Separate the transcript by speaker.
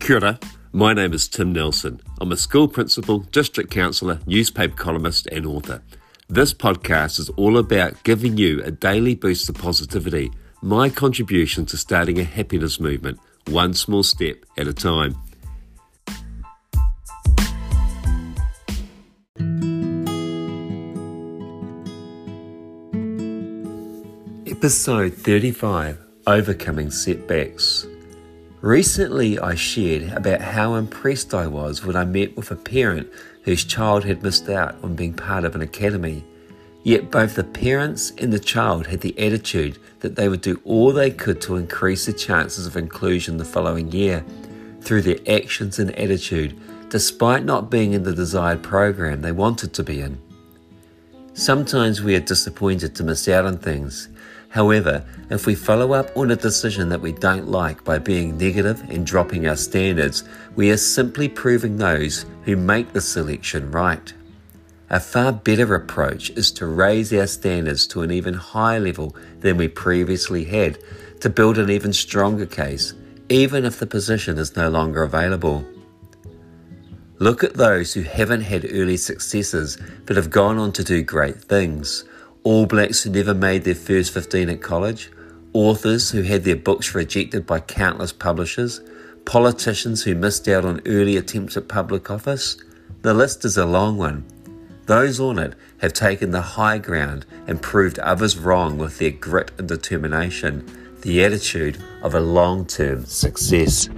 Speaker 1: Kia ora. My name is Tim Nelson. I'm a school principal, district councillor, newspaper columnist, and author. This podcast is all about giving you a daily boost of positivity, my contribution to starting a happiness movement, one small step at a time. Episode 35 Overcoming Setbacks. Recently, I shared about how impressed I was when I met with a parent whose child had missed out on being part of an academy. Yet both the parents and the child had the attitude that they would do all they could to increase the chances of inclusion the following year through their actions and attitude, despite not being in the desired program they wanted to be in. Sometimes we are disappointed to miss out on things, However, if we follow up on a decision that we don't like by being negative and dropping our standards, we are simply proving those who make the selection right. A far better approach is to raise our standards to an even higher level than we previously had to build an even stronger case, even if the position is no longer available. Look at those who haven't had early successes but have gone on to do great things. All Blacks who never made their first 15 at college, authors who had their books rejected by countless publishers, politicians who missed out on early attempts at public office. The list is a long one. Those on it have taken the high ground and proved others wrong with their grit and determination, the attitude of a long term success.